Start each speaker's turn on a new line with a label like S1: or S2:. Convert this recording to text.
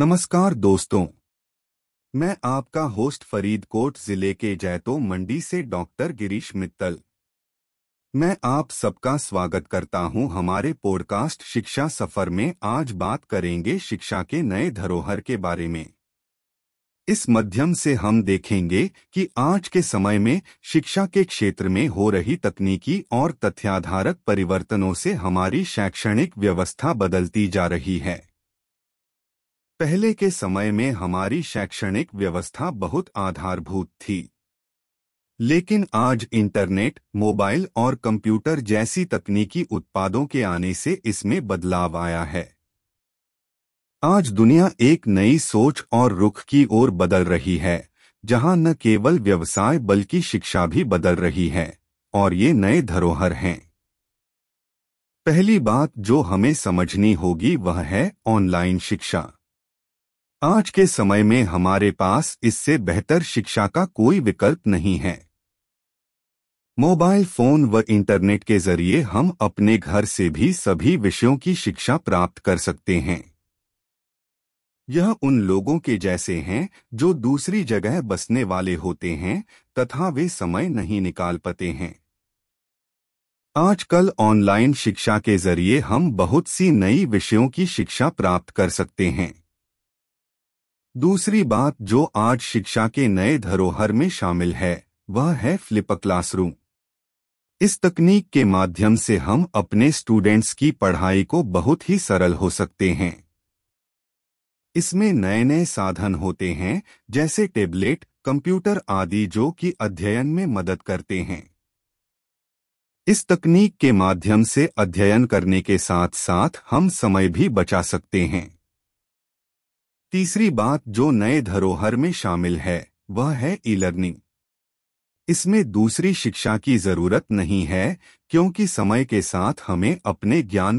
S1: नमस्कार दोस्तों। मैं आपका होस्ट फरीदकोट ज़िले के जैतो मंडी से डॉक्टर गिरीश मित्तल। मैं आप सबका स्वागत करता हूँ हमारे पॉडकास्ट शिक्षा सफ़र में। आज बात करेंगे शिक्षा के नए धरोहर के बारे में। इस माध्यम से हम देखेंगे कि आज के समय में शिक्षा के क्षेत्र में हो रही तकनीकी और तथ्याधारक परिवर्तनों से हमारी शैक्षणिक व्यवस्था बदलती जा रही है। पहले के समय में हमारी शैक्षणिक व्यवस्था बहुत आधारभूत थी। लेकिन आज इंटरनेट, मोबाइल और कंप्यूटर जैसी तकनीकी उत्पादों के आने से इसमें बदलाव आया है। आज दुनिया एक नई सोच और रुख की ओर बदल रही है, जहाँ न केवल व्यवसाय बल्कि शिक्षा भी बदल रही है, और ये नए धरोहर हैं। पहली बात जो हमें समझनी होगी वह है ऑनलाइन शिक्षा। आज के समय में हमारे पास इससे बेहतर शिक्षा का कोई विकल्प नहीं है। मोबाइल फ़ोन व इंटरनेट के ज़रिए हम अपने घर से भी सभी विषयों की शिक्षा प्राप्त कर सकते हैं। यह उन लोगों के जैसे हैं जो दूसरी जगह बसने वाले होते हैं तथा वे समय नहीं निकाल पाते हैं। आजकल ऑनलाइन शिक्षा के ज़रिए हम बहुत सी नई विषयों की शिक्षा प्राप्त कर सकते हैं। दूसरी बात जो आज शिक्षा के नए धरोहर में शामिल है, वह है फ्लिप क्लासरूम इस तकनीक के माध्यम से हम अपने स्टूडेंट्स की पढ़ाई को बहुत ही सरल हो सकते हैं। इसमें नए नए साधन होते हैं, जैसे टेबलेट कंप्यूटर आदि जो कि अध्ययन में मदद करते हैं। इस तकनीक के माध्यम से अध्ययन करने के साथ साथ हम समय भी बचा सकते हैं। तीसरी बात जो नए धरोहर में शामिल है, वह है ई लर्निंग इसमें दूसरी शिक्षा की ज़रूरत नहीं है, क्योंकि समय के साथ हमें अपने ज्ञान